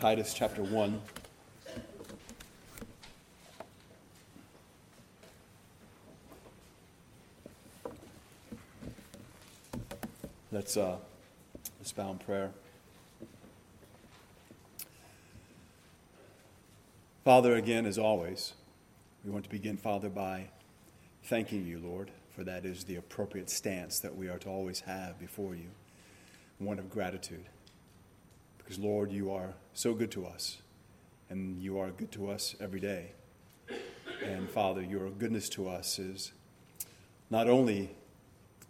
Titus chapter 1. Let's, uh, let's bow in prayer. Father, again, as always, we want to begin, Father, by thanking you, Lord, for that is the appropriate stance that we are to always have before you one of gratitude. Because, Lord, you are so good to us, and you are good to us every day. And, Father, your goodness to us is not only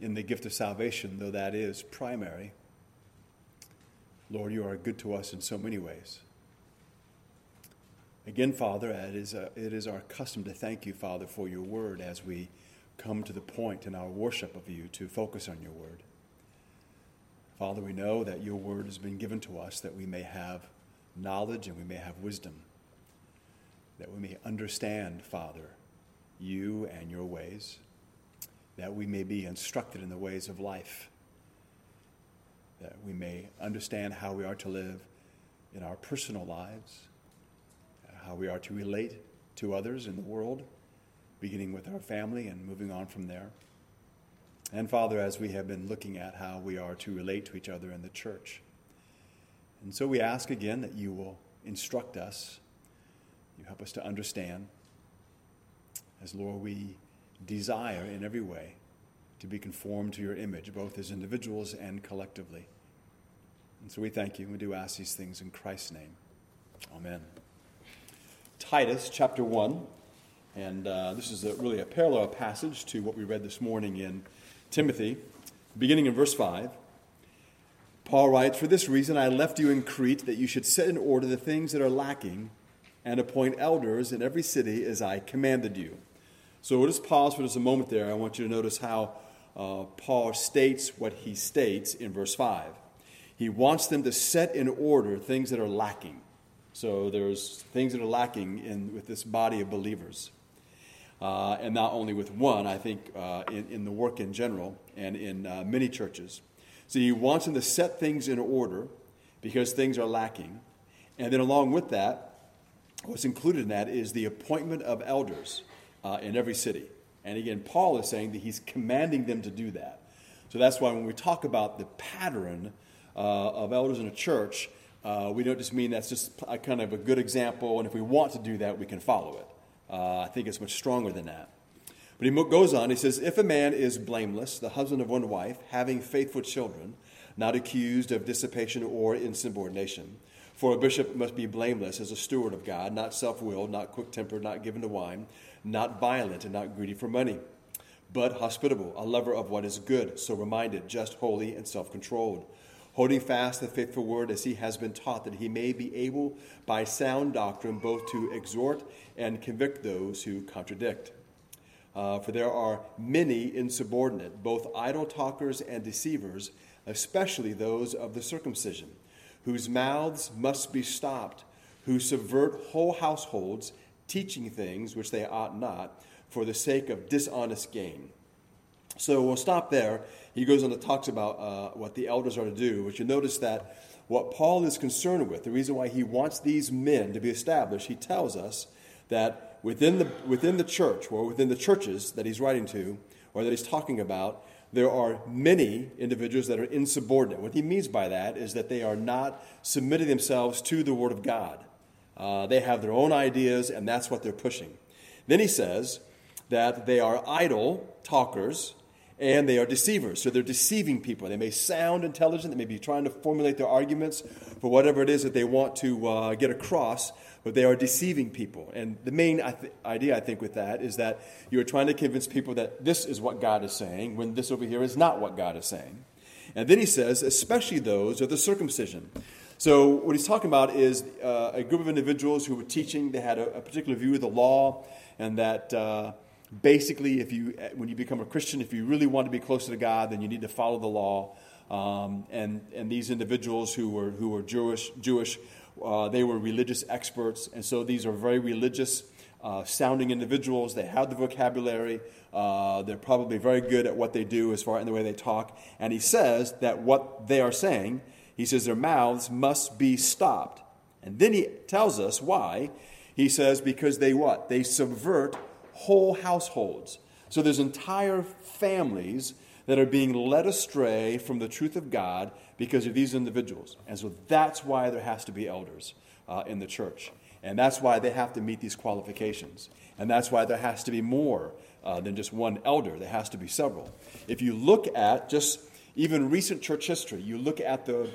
in the gift of salvation, though that is primary. Lord, you are good to us in so many ways. Again, Father, it is, a, it is our custom to thank you, Father, for your word as we come to the point in our worship of you to focus on your word. Father, we know that your word has been given to us that we may have knowledge and we may have wisdom, that we may understand, Father, you and your ways, that we may be instructed in the ways of life, that we may understand how we are to live in our personal lives, how we are to relate to others in the world, beginning with our family and moving on from there. And Father, as we have been looking at how we are to relate to each other in the church. And so we ask again that you will instruct us, you help us to understand, as Lord, we desire in every way to be conformed to your image, both as individuals and collectively. And so we thank you. We do ask these things in Christ's name. Amen. Titus chapter 1, and uh, this is a, really a parallel passage to what we read this morning in Timothy, beginning in verse 5. Paul writes, For this reason I left you in Crete, that you should set in order the things that are lacking, and appoint elders in every city as I commanded you. So we'll just pause for just a moment there. I want you to notice how uh, Paul states what he states in verse 5. He wants them to set in order things that are lacking. So there's things that are lacking in, with this body of believers uh, and not only with one, I think, uh, in, in, the work in general and in uh, many churches. So he wants them to set things in order because things are lacking. And then, along with that, what's included in that is the appointment of elders uh, in every city. And again, Paul is saying that he's commanding them to do that. So that's why when we talk about the pattern uh, of elders in a church, uh, we don't just mean that's just a kind of a good example, and if we want to do that, we can follow it. Uh, I think it's much stronger than that. But he goes on, he says, If a man is blameless, the husband of one wife, having faithful children, not accused of dissipation or insubordination, for a bishop must be blameless as a steward of God, not self willed, not quick tempered, not given to wine, not violent, and not greedy for money, but hospitable, a lover of what is good, sober minded, just, holy, and self controlled holding fast the faithful word as he has been taught, that he may be able by sound doctrine both to exhort and convict those who contradict. Uh, for there are many insubordinate, both idle talkers and deceivers, especially those of the circumcision, whose mouths must be stopped, who subvert whole households, teaching things which they ought not, for the sake of dishonest gain. So we'll stop there he goes on to talks about uh, what the elders are to do. But you notice that what Paul is concerned with, the reason why he wants these men to be established, he tells us that within the, within the church, or within the churches that he's writing to, or that he's talking about, there are many individuals that are insubordinate. What he means by that is that they are not submitting themselves to the Word of God. Uh, they have their own ideas, and that's what they're pushing. Then he says that they are idle talkers, and they are deceivers. So they're deceiving people. They may sound intelligent, they may be trying to formulate their arguments for whatever it is that they want to uh, get across, but they are deceiving people. And the main I th- idea, I think, with that is that you're trying to convince people that this is what God is saying, when this over here is not what God is saying. And then he says, especially those of the circumcision. So, what he's talking about is uh, a group of individuals who were teaching, they had a, a particular view of the law, and that. Uh, basically, if you when you become a Christian, if you really want to be closer to God, then you need to follow the law. Um, and and these individuals who were who were Jewish Jewish, uh, they were religious experts, and so these are very religious. Uh, sounding individuals, they have the vocabulary, uh, they're probably very good at what they do as far in the way they talk. And he says that what they are saying, he says their mouths must be stopped. And then he tells us why. He says, because they what? They subvert whole households. So there's entire families that are being led astray from the truth of God because of these individuals. And so that's why there has to be elders uh, in the church. And that's why they have to meet these qualifications. And that's why there has to be more uh, than just one elder, there has to be several. If you look at just even recent church history, you look at the,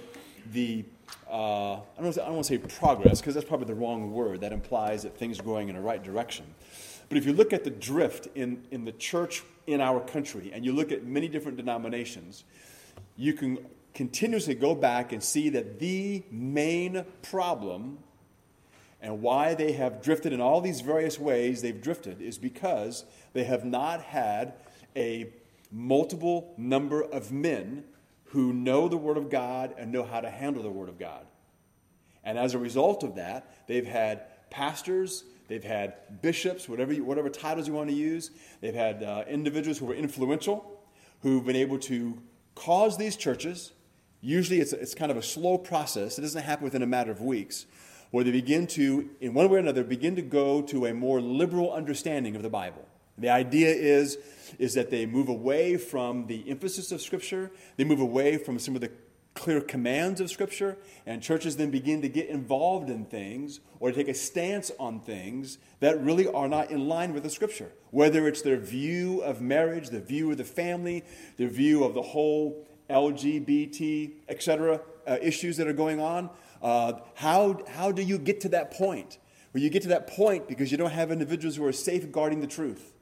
the uh, I, don't, I don't want to say progress, because that's probably the wrong word. That implies that things are going in the right direction. But if you look at the drift in, in the church in our country, and you look at many different denominations, you can continuously go back and see that the main problem and why they have drifted in all these various ways they've drifted is because they have not had a multiple number of men who know the Word of God and know how to handle the Word of God. And as a result of that, they've had pastors, they've had bishops, whatever, you, whatever titles you want to use, they've had uh, individuals who were influential, who've been able to cause these churches. Usually it's, it's kind of a slow process, it doesn't happen within a matter of weeks, where they begin to, in one way or another, begin to go to a more liberal understanding of the Bible. The idea is, is that they move away from the emphasis of Scripture, they move away from some of the clear commands of Scripture, and churches then begin to get involved in things or take a stance on things that really are not in line with the Scripture. Whether it's their view of marriage, the view of the family, their view of the whole LGBT, etc., uh, issues that are going on. Uh, how, how do you get to that point? Well, you get to that point because you don't have individuals who are safeguarding the truth.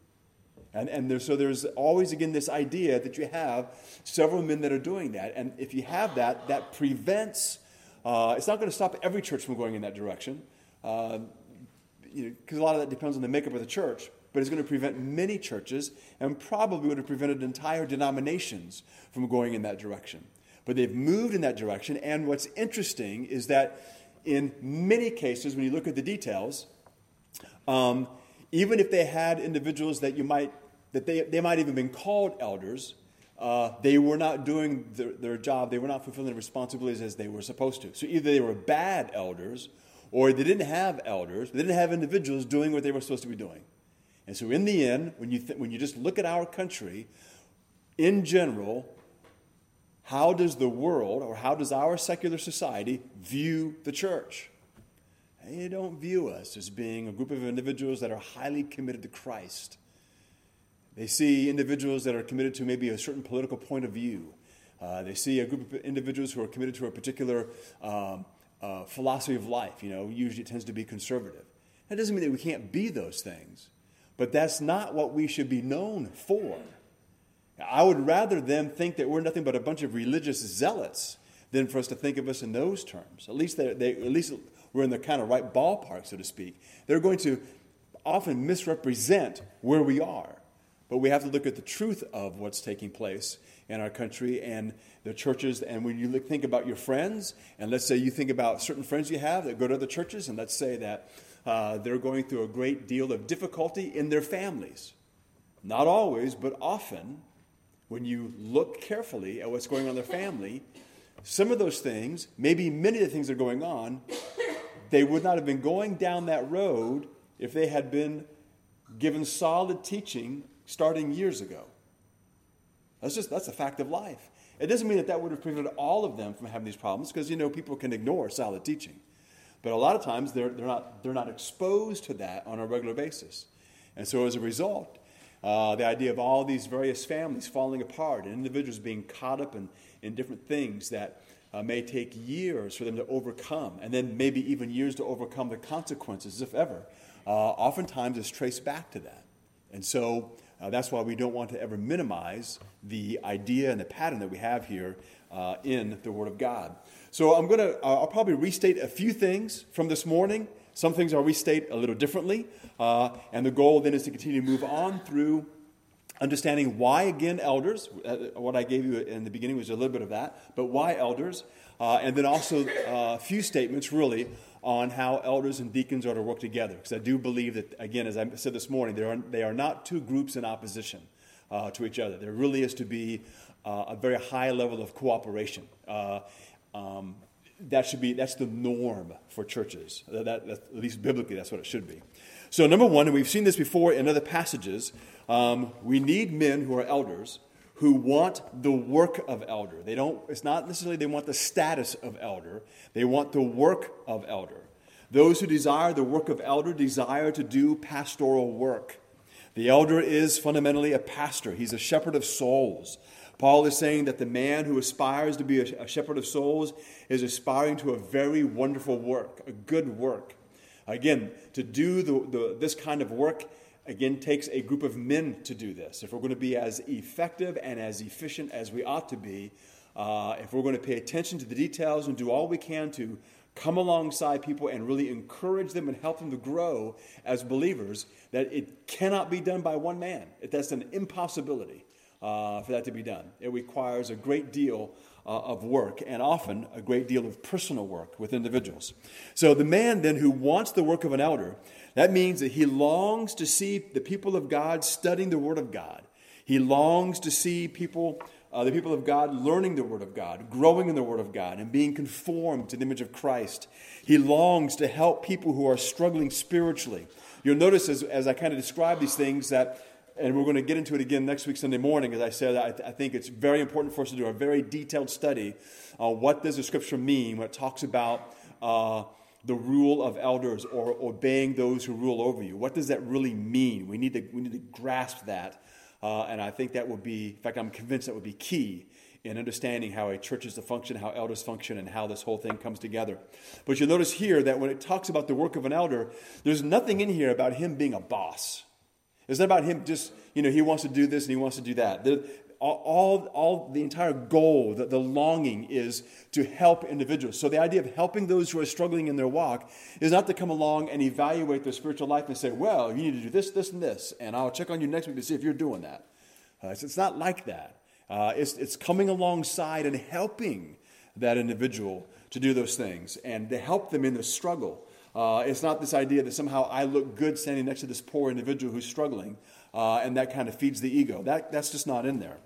And, and so there's always, again, this idea that you have several men that are doing that. And if you have that, that prevents, uh, it's not going to stop every church from going in that direction, because uh, you know, a lot of that depends on the makeup of the church. But it's going to prevent many churches and probably would have prevented entire denominations from going in that direction. But they've moved in that direction. And what's interesting is that in many cases, when you look at the details, um, even if they had individuals that you might that they, they might even been called elders, uh, they were not doing their, their job, they were not fulfilling their responsibilities as they were supposed to. So either they were bad elders or they didn't have elders, they didn't have individuals doing what they were supposed to be doing. And so, in the end, when you, th- when you just look at our country, in general, how does the world or how does our secular society view the church? They don't view us as being a group of individuals that are highly committed to Christ they see individuals that are committed to maybe a certain political point of view. Uh, they see a group of individuals who are committed to a particular um, uh, philosophy of life. You know, usually it tends to be conservative. That doesn't mean that we can't be those things, but that's not what we should be known for. I would rather them think that we're nothing but a bunch of religious zealots than for us to think of us in those terms. At least they, at least we're in the kind of right ballpark, so to speak. They're going to often misrepresent where we are. But we have to look at the truth of what's taking place in our country and the churches. And when you look, think about your friends, and let's say you think about certain friends you have that go to other churches, and let's say that uh, they're going through a great deal of difficulty in their families. Not always, but often, when you look carefully at what's going on in their family, some of those things, maybe many of the things that are going on, they would not have been going down that road if they had been given solid teaching starting years ago. That's just that's a fact of life. It doesn't mean that that would have prevented all of them from having these problems because you know people can ignore solid teaching. But a lot of times they're, they're, not, they're not exposed to that on a regular basis. And so as a result, uh, the idea of all these various families falling apart and individuals being caught up in, in different things that uh, may take years for them to overcome, and then maybe even years to overcome the consequences, if ever, uh, oftentimes is traced back to that. And so uh, that's why we don't want to ever minimize the idea and the pattern that we have here uh, in the Word of God. So I'm going to, uh, I'll probably restate a few things from this morning. Some things I'll restate a little differently. Uh, and the goal then is to continue to move on through understanding why, again, elders. Uh, what I gave you in the beginning was a little bit of that, but why elders. Uh, and then also a few statements, really, on how elders and deacons are to work together. Because I do believe that, again, as I said this morning, they are, they are not two groups in opposition uh, to each other. There really is to be uh, a very high level of cooperation. Uh, um, that should be that's the norm for churches. That, that, at least biblically, that's what it should be. So, number one, and we've seen this before in other passages, um, we need men who are elders who want the work of elder. They don't. It's not necessarily they want the status of elder. They want the work of elder. Those who desire the work of elder desire to do pastoral work. The elder is fundamentally a pastor. He's a shepherd of souls. Paul is saying that the man who aspires to be a, shepherd of souls is aspiring to a very wonderful work, a good work. Again, to do the, the, this kind of work, again, takes a group of men to do this. If we're going to be as effective and as efficient as we ought to be, uh, if we're going to pay attention to the details and do all we can to come alongside people and really encourage them and help them to grow as believers, that it cannot be done by one man. That's an impossibility uh, for that to be done. It requires a great deal uh, of work and often a great deal of personal work with individuals. So, the man then who wants the work of an elder, that means that he longs to see the people of God studying the Word of God. He longs to see people, uh, the people of God, learning the Word of God, growing in the Word of God, and being conformed to the image of Christ. He longs to help people who are struggling spiritually. You'll notice as, as I kind of describe these things that and we're going to get into it again next week Sunday morning. As I said, I, th- I think it's very important for us to do a very detailed study. Uh, what does the scripture mean when it talks about uh, the rule of elders or obeying those who rule over you? What does that really mean? We need to, we need to grasp that. Uh, and I think that would be, in fact, I'm convinced that would be key in understanding how a church is to function, how elders function, and how this whole thing comes together. But you'll notice here that when it talks about the work of an elder, there's nothing in here about him being a boss. It's not about him just, you know, he wants to do this and he wants to do that. All, all, the entire goal, the, the longing is to help individuals. So the idea of helping those who are struggling in their walk is not to come along and evaluate their spiritual life and say, well, you need to do this, this, and this, and I'll check on you next week to see if you're doing that. Uh, it's, it's, not like that. Uh, it's, it's coming alongside and helping that individual to do those things and to help them in the struggle. Uh, it's not this idea that somehow I look good standing next to this poor individual who's struggling, uh, and that kind of feeds the ego. That, that's just not in there.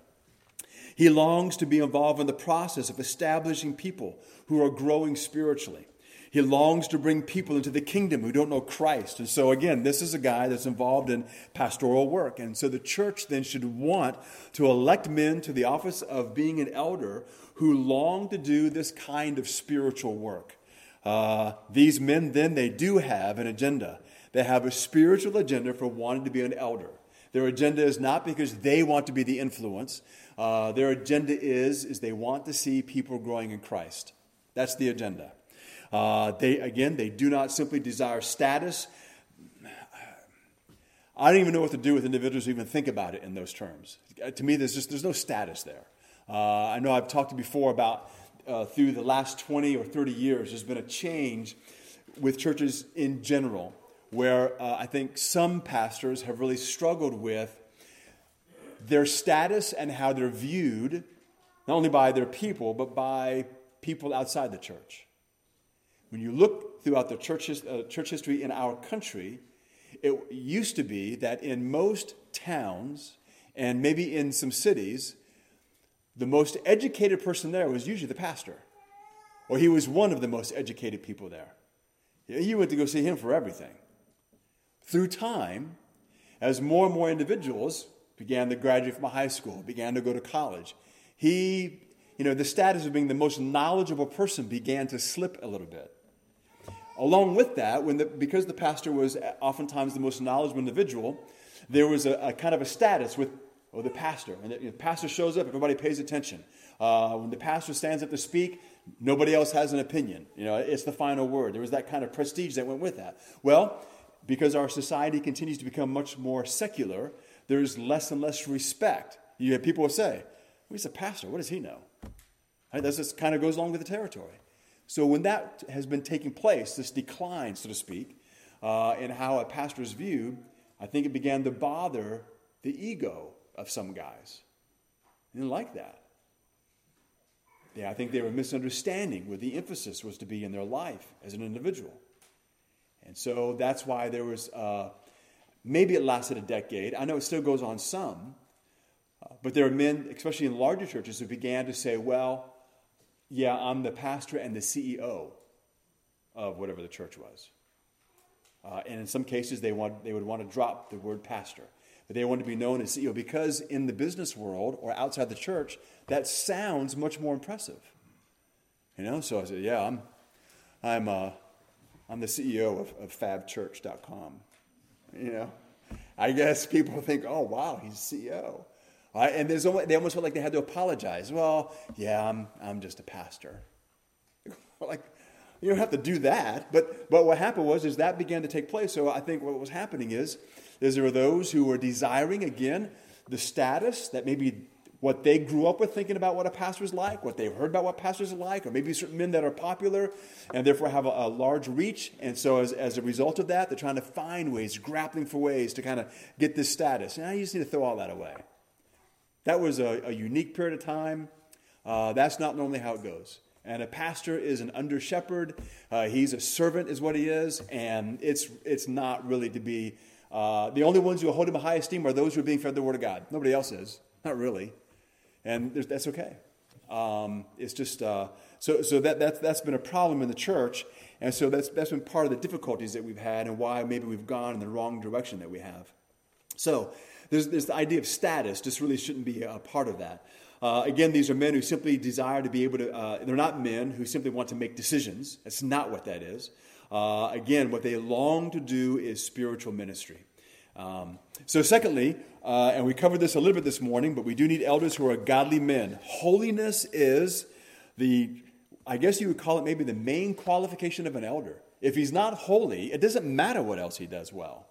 He longs to be involved in the process of establishing people who are growing spiritually. He longs to bring people into the kingdom who don't know Christ. And so, again, this is a guy that's involved in pastoral work. And so the church then should want to elect men to the office of being an elder who long to do this kind of spiritual work. Uh, these men, then, they do have an agenda. They have a spiritual agenda for wanting to be an elder. Their agenda is not because they want to be the influence. Uh, their agenda is, is they want to see people growing in Christ. That's the agenda. Uh, they, again, they do not simply desire status. I don't even know what to do with individuals who even think about it in those terms. To me, there's just there's no status there. Uh, I know I've talked before about uh, through the last 20 or 30 years, there's been a change with churches in general, where uh, I think some pastors have really struggled with their status and how they're viewed, not only by their people, but by people outside the church. When you look throughout the church, uh, church history in our country, it used to be that in most towns and maybe in some cities, the most educated person there was usually the pastor, or he was one of the most educated people there. You went to go see him for everything. Through time, as more and more individuals began to graduate from high school, began to go to college, he, you know, the status of being the most knowledgeable person began to slip a little bit. Along with that, when the, because the pastor was oftentimes the most knowledgeable individual, there was a, a kind of a status with or the pastor. And the, the pastor shows up, everybody pays attention. Uh, when the pastor stands up to speak, nobody else has an opinion. You know, it's the final word. There was that kind of prestige that went with that. Well, because our society continues to become much more secular, there's less and less respect. You have people say, well, he's a pastor. What does he know? Right? That just kind of goes along with the territory. So when that has been taking place, this decline, so to speak, uh, in how a pastor is viewed, I think it began to bother the ego of some guys. They didn't like that. Yeah, I think they were misunderstanding where the emphasis was to be in their life as an individual. And so that's why there was, uh, maybe it lasted a decade. I know it still goes on some. Uh, but there are men, especially in larger churches, who began to say, well, yeah, I'm the pastor and the CEO of whatever the church was. Uh, and in some cases, they, want, they would want to drop the word pastor. But they want to be known as CEO because in the business world or outside the church, that sounds much more impressive. You know, so I said, yeah, I'm, I'm, uh, I'm the CEO of, of fabchurch.com. You know, I guess people think, oh, wow, he's CEO. Right? And there's almost, they almost felt like they had to apologize. Well, yeah, I'm, I'm just a pastor. like, you don't have to do that. But, but what happened was is that began to take place. So I think what was happening is, is there were those who were desiring, again, the status that maybe what they grew up with thinking about what a pastor is like, what they've heard about what pastors are like, or maybe certain men that are popular and therefore have a, a, large reach. And so, as, as a result of that, they're trying to find ways, grappling for ways to kind of get this status. And you just need to throw all that away. That was a, a unique period of time. Uh, that's not normally how it goes. And a pastor is an under shepherd. Uh, he's a servant, is what he is. And it's, it's not really to be. Uh, the only ones who hold him in high esteem are those who are being fed the word of God. Nobody else is. Not really and that's okay. Um, it's just uh, so so that that's that's been a problem in the church, and so that's that's been part of the difficulties that we've had, and why maybe we've gone in the wrong direction that we have. So there's the idea of status. Just really shouldn't be a part of that. Uh, again, these are men who simply desire to be able to. Uh, they're not men who simply want to make decisions. That's not what that is. Uh, again, what they long to do is spiritual ministry. Um, so, secondly, uh, and we covered this a little bit this morning, but we do need elders who are godly men. Holiness is the, I guess you would call it maybe the main qualification of an elder. If he's not holy, it doesn't matter what else he does well.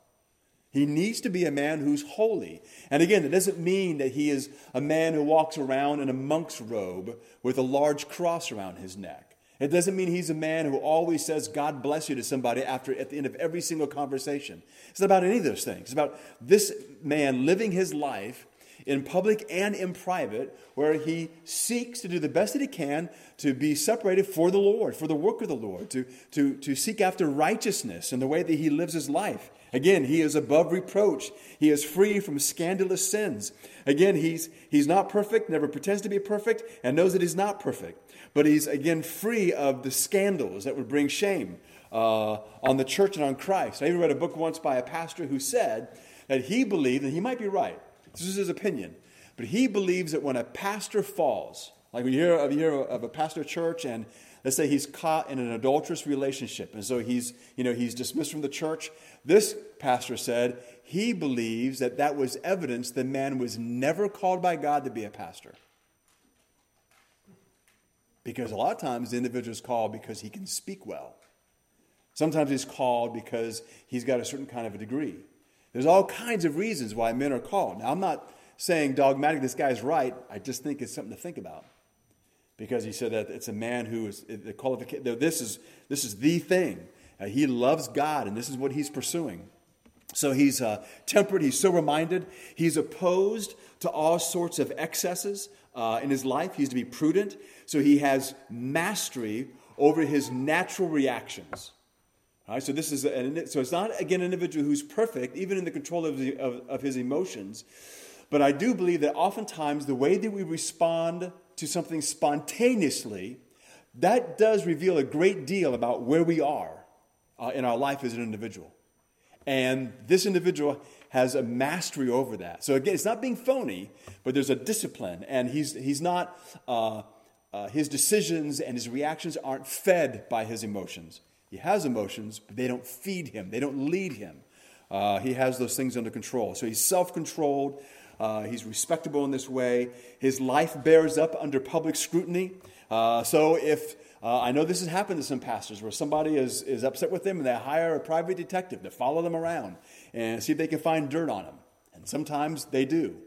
He needs to be a man who's holy. And again, it doesn't mean that he is a man who walks around in a monk's robe with a large cross around his neck. It doesn't mean he's a man who always says, God bless you to somebody after at the end of every single conversation. It's not about any of those things. It's about this man living his life in public and in private, where he seeks to do the best that he can to be separated for the Lord, for the work of the Lord, to, to, to seek after righteousness in the way that he lives his life. Again, he is above reproach. He is free from scandalous sins. Again, he's, he's not perfect, never pretends to be perfect, and knows that he's not perfect but he's again free of the scandals that would bring shame uh, on the church and on Christ. I even read a book once by a pastor who said that he believed, and he might be right, this is his opinion, but he believes that when a pastor falls, like we hear of, hear of a pastor church and let's say he's caught in an adulterous relationship and so he's you know he's dismissed from the church this pastor said he believes that that was evidence the man was never called by god to be a pastor because a lot of times the individual is called because he can speak well. Sometimes he's called because he's got a certain kind of a degree. There's all kinds of reasons why men are called. Now, I'm not saying dogmatic, this guy's right. I just think it's something to think about. Because he said that it's a man who is the qualification. This is, this is the thing. Uh, he loves God, and this is what he's pursuing. So he's uh, temperate, he's sober minded, he's opposed to all sorts of excesses uh, in his life. He's to be prudent, so he has mastery over his natural reactions. All right, so this is an, so it's not again an individual who's perfect, even in the control of, the, of, of his emotions. But I do believe that oftentimes the way that we respond to something spontaneously, that does reveal a great deal about where we are uh, in our life as an individual. And this individual has a mastery over that. So again, it's not being phony, but there's a discipline, and he's, he's not, uh, uh, his decisions and his reactions aren't fed by his emotions. He has emotions, but they don't feed him, they don't lead him. Uh, he has those things under control. So he's self controlled, uh, he's respectable in this way. His life bears up under public scrutiny. Uh, so if uh, I know this has happened to some pastors where somebody is, is upset with them and they hire a private detective to follow them around and see if they can find dirt on them. And sometimes they do.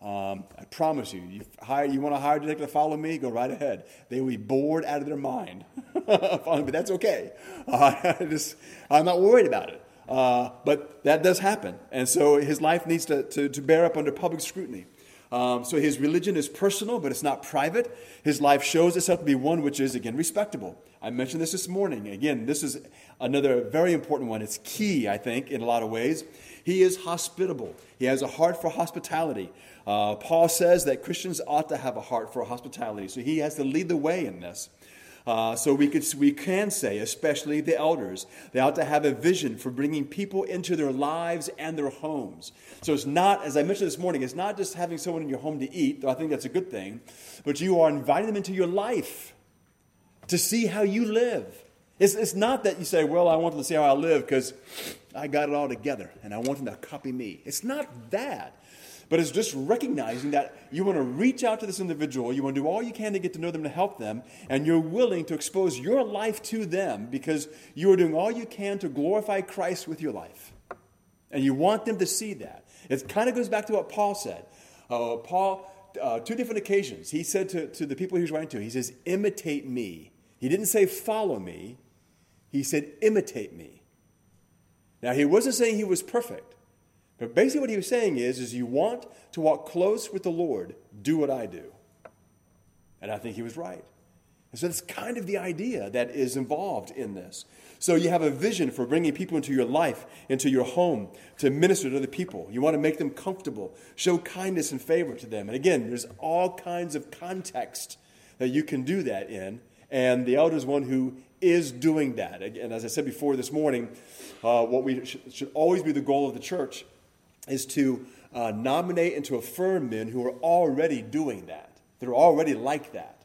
Um, I promise you, you, hire, you want to hire a detective to follow me? Go right ahead. They will be bored out of their mind. but that's okay. Uh, just, I'm not worried about it. Uh, but that does happen. And so his life needs to, to, to bear up under public scrutiny. Um, so his religion is personal, but it's not private. His life shows itself to be one which is, again, respectable. I mentioned this this morning. Again, this is another very important one. It's key, I think, in a lot of ways. He is hospitable, he has a heart for hospitality. Uh, Paul says that Christians ought to have a heart for hospitality, so he has to lead the way in this. Uh, so we, could, we can say, especially the elders, they ought to have a vision for bringing people into their lives and their homes. So it's not, as I mentioned this morning, it's not just having someone in your home to eat, though I think that's a good thing, but you are inviting them into your life to see how you live. It's, it's not that you say, well, I want them to see how I live because I got it all together and I want them to copy me. It's not that. But it's just recognizing that you want to reach out to this individual, you want to do all you can to get to know them to help them, and you're willing to expose your life to them because you are doing all you can to glorify Christ with your life. And you want them to see that. It kind of goes back to what Paul said. Uh, Paul, uh, two different occasions, he said to, to the people he was writing to, he says, imitate me. He didn't say follow me, he said imitate me. Now, he wasn't saying he was perfect. But basically, what he was saying is, is you want to walk close with the Lord, do what I do. And I think he was right. And so that's kind of the idea that is involved in this. So you have a vision for bringing people into your life, into your home, to minister to other people. You want to make them comfortable, show kindness and favor to them. And again, there's all kinds of context that you can do that in. And the elder is one who is doing that. And as I said before this morning, uh, what we sh- should always be the goal of the church is to uh, nominate and to affirm men who are already doing that. They're already like that.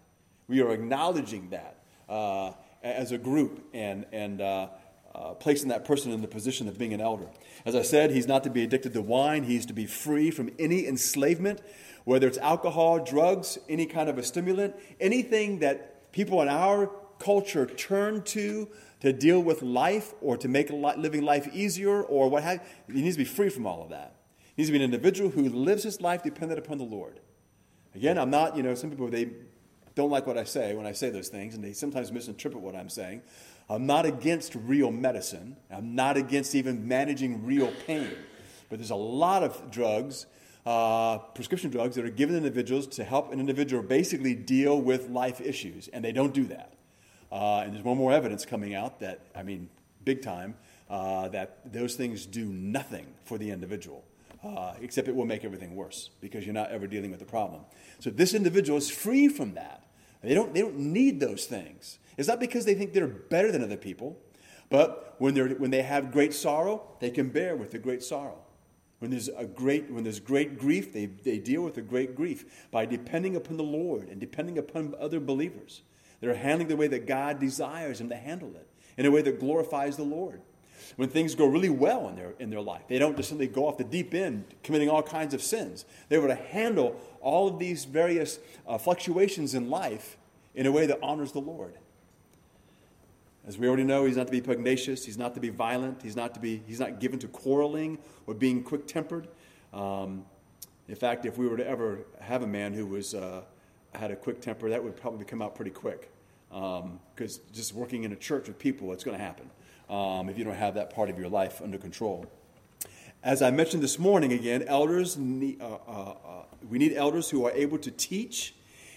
We are acknowledging that uh, as a group and, and uh, uh, placing that person in the position of being an elder. As I said, he's not to be addicted to wine, he's to be free from any enslavement, whether it's alcohol, drugs, any kind of a stimulant, anything that people in our culture turn to to deal with life or to make living life easier or what have he needs to be free from all of that. He needs to be an individual who lives his life dependent upon the Lord. Again, I'm not, you know, some people they don't like what I say when I say those things, and they sometimes misinterpret what I'm saying. I'm not against real medicine. I'm not against even managing real pain. But there's a lot of drugs, uh, prescription drugs, that are given to individuals to help an individual basically deal with life issues, and they don't do that. Uh, and there's one more evidence coming out that, I mean, big time, uh, that those things do nothing for the individual, uh, except it will make everything worse because you're not ever dealing with the problem. So this individual is free from that. They don't, they don't need those things. It's not because they think they're better than other people, but when, they're, when they have great sorrow, they can bear with the great sorrow. When there's, a great, when there's great grief, they, they deal with the great grief by depending upon the Lord and depending upon other believers. They're handling the way that God desires them to handle it, in a way that glorifies the Lord. When things go really well in their, in their life, they don't just simply go off the deep end committing all kinds of sins. They're able to handle all of these various uh, fluctuations in life in a way that honors the Lord. As we already know, he's not to be pugnacious, he's not to be violent, he's not to be he's not given to quarreling or being quick-tempered. Um, in fact, if we were to ever have a man who was uh, had a quick temper, that would probably come out pretty quick because um, just working in a church with people, it's going to happen um, if you don't have that part of your life under control. As I mentioned this morning, again, elders need, uh, uh, uh, we need elders who are able to teach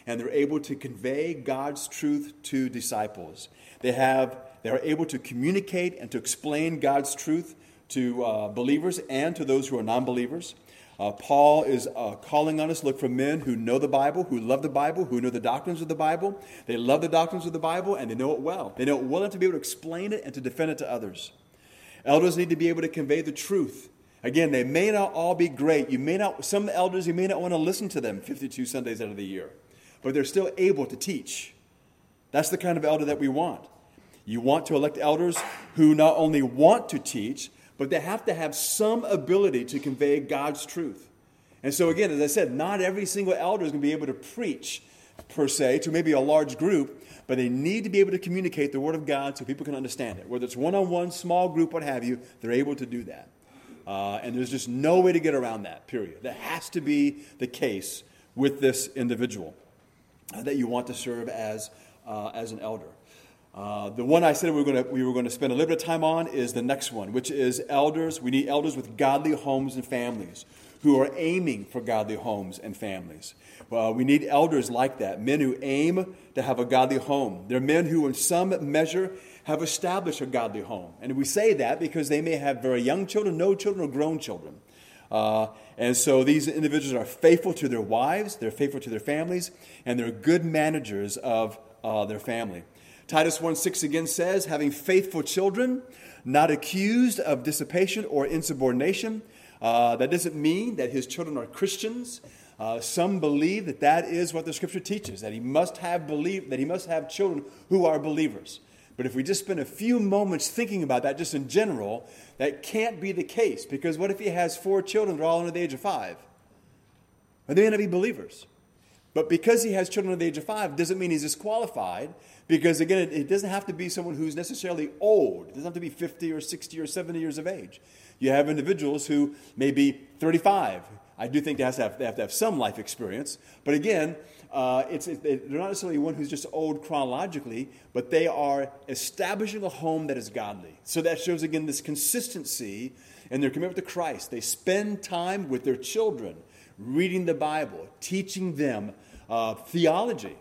and they're able to convey God's truth to disciples. They have they are able to communicate and to explain God's truth to uh, believers and to those who are non-believers. Uh, Paul is uh, calling on us look for men who know the Bible, who love the Bible, who know the doctrines of the Bible. They love the doctrines of the Bible and they know it well. They know it well enough to be able to explain it and to defend it to others. Elders need to be able to convey the truth. Again, they may not all be great. You may not, some elders, you may not want to listen to them 52 Sundays out of the year, but they're still able to teach. That's the kind of elder that we want. You want to elect elders who not only want to teach, but they have to have some ability to convey God's truth. And so, again, as I said, not every single elder is going to be able to preach per se to maybe a large group, but they need to be able to communicate the Word of God so people can understand it. Whether it's one on one, small group, what have you, they're able to do that. Uh, and there's just no way to get around that, period. That has to be the case with this individual uh, that you want to serve as, uh, as an elder. Uh, the one I said we were, going to, we were going to spend a little bit of time on is the next one, which is elders. We need elders with godly homes and families who are aiming for godly homes and families. We need elders like that, men who aim to have a godly home. They're men who, in some measure, have established a godly home. And we say that because they may have very young children, no children, or grown children. Uh, and so these individuals are faithful to their wives, they're faithful to their families, and they're good managers of uh, their family. Titus 1 6 again says, having faithful children, not accused of dissipation or insubordination. Uh, that doesn't mean that his children are Christians. Uh, some believe that that is what the scripture teaches, that he must have believe, that he must have children who are believers. But if we just spend a few moments thinking about that just in general, that can't be the case. Because what if he has four children that are all under the age of five? Are they going to be believers? But because he has children under the age of five doesn't mean he's disqualified. Because again, it, it doesn't have to be someone who's necessarily old. It doesn't have to be 50 or 60 or 70 years of age. You have individuals who may be 35. I do think they have to have, have, to have some life experience. But again, uh, it's, it, they're not necessarily one who's just old chronologically, but they are establishing a home that is godly. So that shows again this consistency in their commitment to Christ. They spend time with their children, reading the Bible, teaching them uh, theology,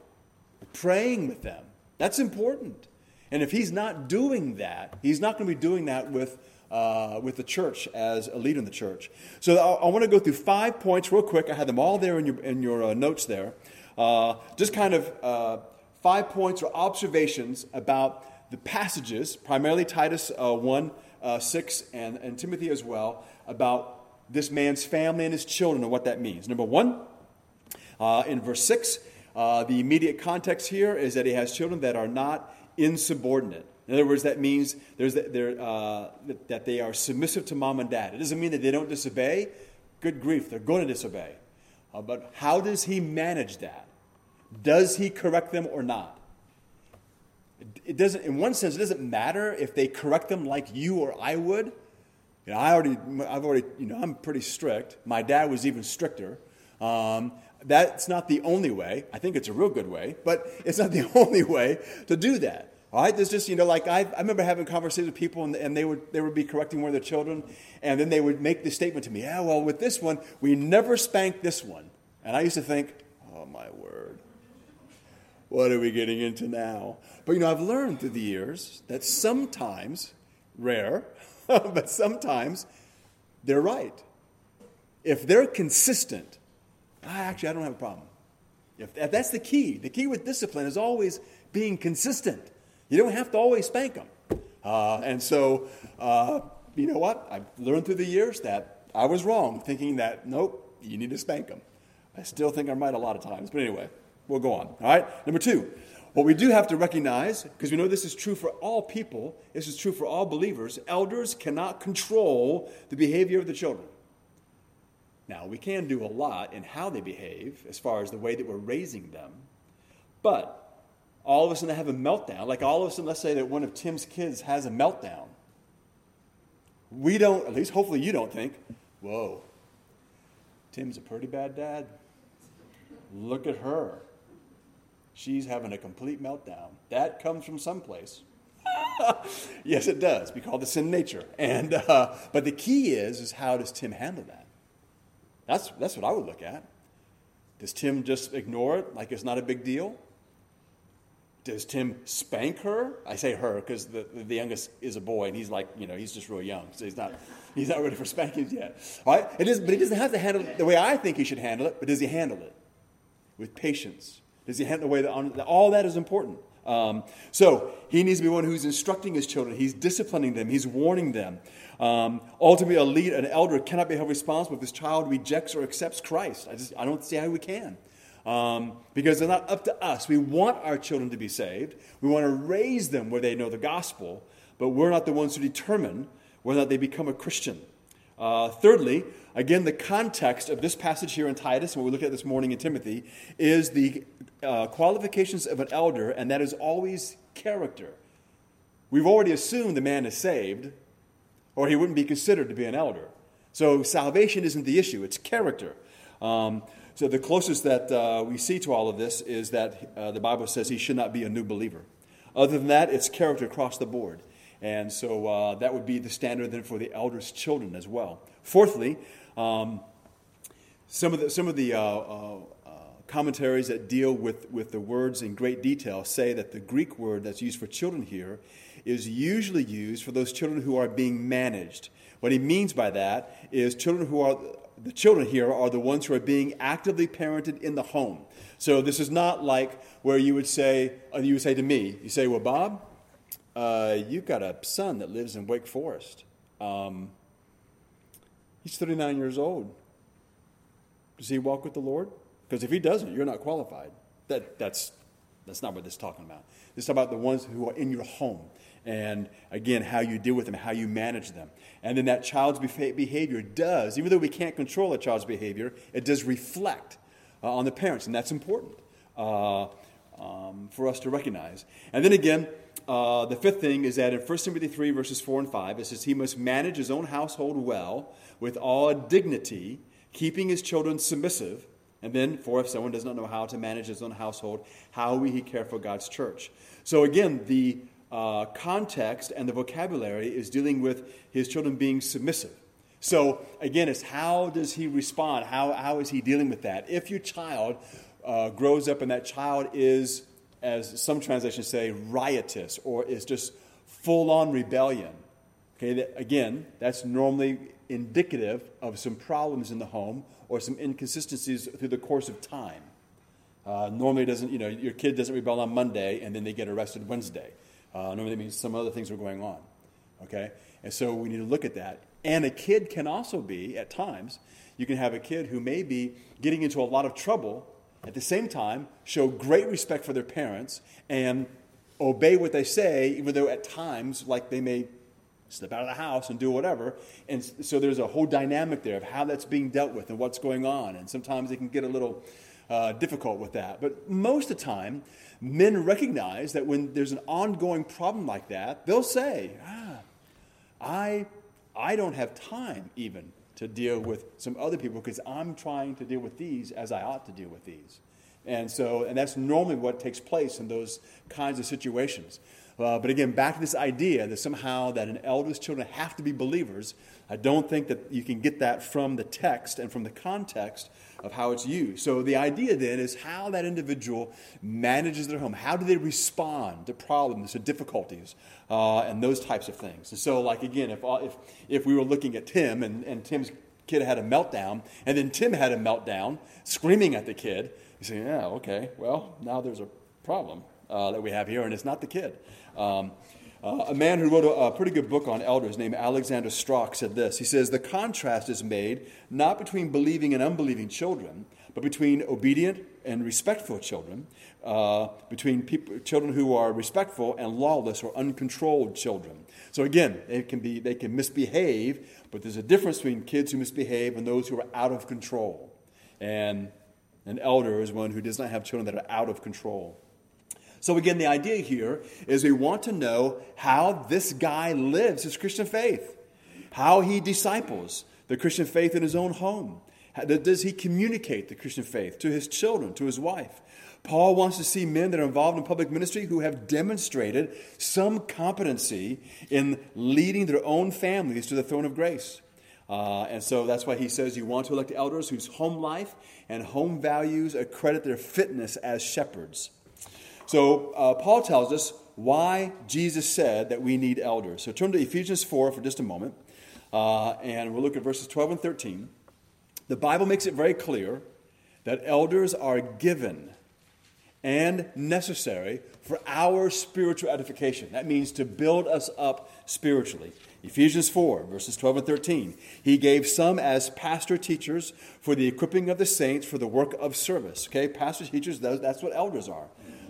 praying with them. That's important. And if he's not doing that, he's not going to be doing that with uh, with the church as a leader in the church. So I, I want to go through five points real quick. I had them all there in your, in your uh, notes there. Uh, just kind of uh, five points or observations about the passages, primarily Titus uh, 1 uh, 6 and, and Timothy as well, about this man's family and his children and what that means. Number one, uh, in verse 6, the immediate context here is that he has children that are not insubordinate. In other words, that means there's uh, that they are submissive to mom and dad. It doesn't mean that they don't disobey. Good grief, they're going to disobey. Uh, but how does he manage that? Does he correct them or not? It doesn't, in one sense, it doesn't matter if they correct them like you or I would. You know, I already, I've already, you know, I'm pretty strict. My dad was even stricter. Um, that's not the only way. I think it's a real good way, but it's not the only way to do that. All right, there's just, you know, like I, I remember having conversations with people and, and, they, would, they would be correcting one of their children, and then they would make the statement to me, yeah, well, with this one, we never spanked this one. And I used to think, oh, my word, what are we getting into now? But, you know, I've learned through the years that sometimes, rare, but sometimes they're right. If they're consistent, Actually, I don't have a problem. If, if that's the key, the key with discipline is always being consistent. You don't have to always spank them. Uh, and so, uh, you know what? I've learned through the years that I was wrong, thinking that, nope, you need to spank them. I still think I'm right a lot of times. But anyway, we'll go on. All right? Number two, what we do have to recognize, because we know this is true for all people, this is true for all believers, elders cannot control the behavior of the children. Now, we can do a lot in how they behave as far as the way that we're raising them, but all of a sudden they have a meltdown. Like all of a sudden, let's say that one of Tim's kids has a meltdown. We don't, at least hopefully you don't think, whoa, Tim's a pretty bad dad. Look at her. She's having a complete meltdown. That comes from someplace. yes, it does. We call this sin nature. And, uh, but the key is, is how does Tim handle that? That's, that's what I would look at. Does Tim just ignore it like it's not a big deal? does Tim spank her? I say her because the, the youngest is a boy and he's like, you know, he's just real young. So he's not, he's not ready for spankings yet. All right? It is, but he doesn't have to handle it the way I think he should handle it, but does he handle it? With patience. Does he handle the way that, all that is important. Um, so he needs to be one who's instructing his children. He's disciplining them. He's warning them. Um, ultimately, a lead, an elder cannot be held responsible if his child rejects or accepts Christ. I just, I don't see how we can um, because it's not up to us. We want our children to be saved. We want to raise them where they know the gospel, but we're not the ones who determine whether or not they become a Christian. Uh, thirdly, again, the context of this passage here in Titus, and what we looked at this morning in Timothy, is the uh, qualifications of an elder, and that is always character. We've already assumed the man is saved, or he wouldn't be considered to be an elder. So salvation isn't the issue, it's character. Um, so the closest that uh, we see to all of this is that uh, the Bible says he should not be a new believer. Other than that, it's character across the board. And so uh, that would be the standard then for the elders' children as well. Fourthly, um, some of the, some of the uh, uh, uh, commentaries that deal with, with the words in great detail say that the Greek word that's used for children here is usually used for those children who are being managed. What he means by that is children who are the children here are the ones who are being actively parented in the home. So this is not like where you would say, uh, you would say to me, you say, well, Bob, uh, you've got a son that lives in Wake Forest. Um, he's 39 years old. Does he walk with the Lord? Because if he doesn't, you're not qualified. That, that's, that's not what this is talking about. This is about the ones who are in your home. And again, how you deal with them, how you manage them. And then that child's behavior does, even though we can't control a child's behavior, it does reflect uh, on the parents. And that's important uh, um, for us to recognize. And then again, uh, the fifth thing is that in 1 Timothy 3, verses 4 and 5, it says, He must manage his own household well with all dignity keeping his children submissive. And then, for if someone does not know how to manage his own household, how will he care for God's church? So, again, the uh, context and the vocabulary is dealing with his children being submissive. So, again, it's how does he respond? How, how is he dealing with that? If your child uh, grows up and that child is, as some translations say, riotous or is just full on rebellion, okay, that, again, that's normally indicative of some problems in the home or some inconsistencies through the course of time. Uh, normally, doesn't you know your kid doesn't rebel on Monday and then they get arrested Wednesday. Uh, normally, that means some other things are going on. Okay, and so we need to look at that. And a kid can also be at times you can have a kid who may be getting into a lot of trouble at the same time show great respect for their parents and obey what they say, even though at times like they may step out of the house and do whatever. And so there's a whole dynamic there of how that's being dealt with and what's going on. And sometimes it can get a little uh, difficult with that. But most of the time, men recognize that when there's an ongoing problem like that, they'll say, ah, I, I don't have time even to deal with some other people because I'm trying to deal with these as I ought to deal with these. And so, and that's normally what takes place in those kinds of situations. Uh, but again, back to this idea that somehow that an elder's children have to be believers. I don't think that you can get that from the text and from the context of how it's used. So the idea then is how that individual manages their home. How do they respond to problems, to difficulties, uh, and those types of things. And so, like again, if if if we were looking at Tim and, and Tim's kid had a meltdown, and then Tim had a meltdown, screaming at the kid, you say, yeah, okay, well now there's a problem uh, that we have here, and it's not the kid. Um, uh, a man who wrote a, a, pretty good book on elders named Alexander Strauch said this. He says, The contrast is made not between believing and unbelieving children, but between obedient and respectful children, uh, between people, children who are respectful and lawless or uncontrolled children. So again, they can, be, they can misbehave, but there's a difference between kids who misbehave and those who are out of control. And an elder is one who does not have children that are out of control. So, again, the idea here is we want to know how this guy lives his Christian faith, how he disciples the Christian faith in his own home. Does he communicate the Christian faith to his children, to his wife? Paul wants to see men that are involved in public ministry who have demonstrated some competency in leading their own families to the throne of grace. Uh, and so that's why he says you want to elect elders whose home life and home values accredit their fitness as shepherds. So uh, Paul tells us why Jesus said that we need elders. So turn to Ephesians 4 for just a moment, uh, and we'll look at verses 12 and 13. The Bible makes it very clear that elders are given and necessary for our spiritual edification. That means to build us up spiritually. Ephesians 4, verses 12 and 13. He gave some as pastor teachers for the equipping of the saints for the work of service. Okay, pastor teachers, that's what elders are.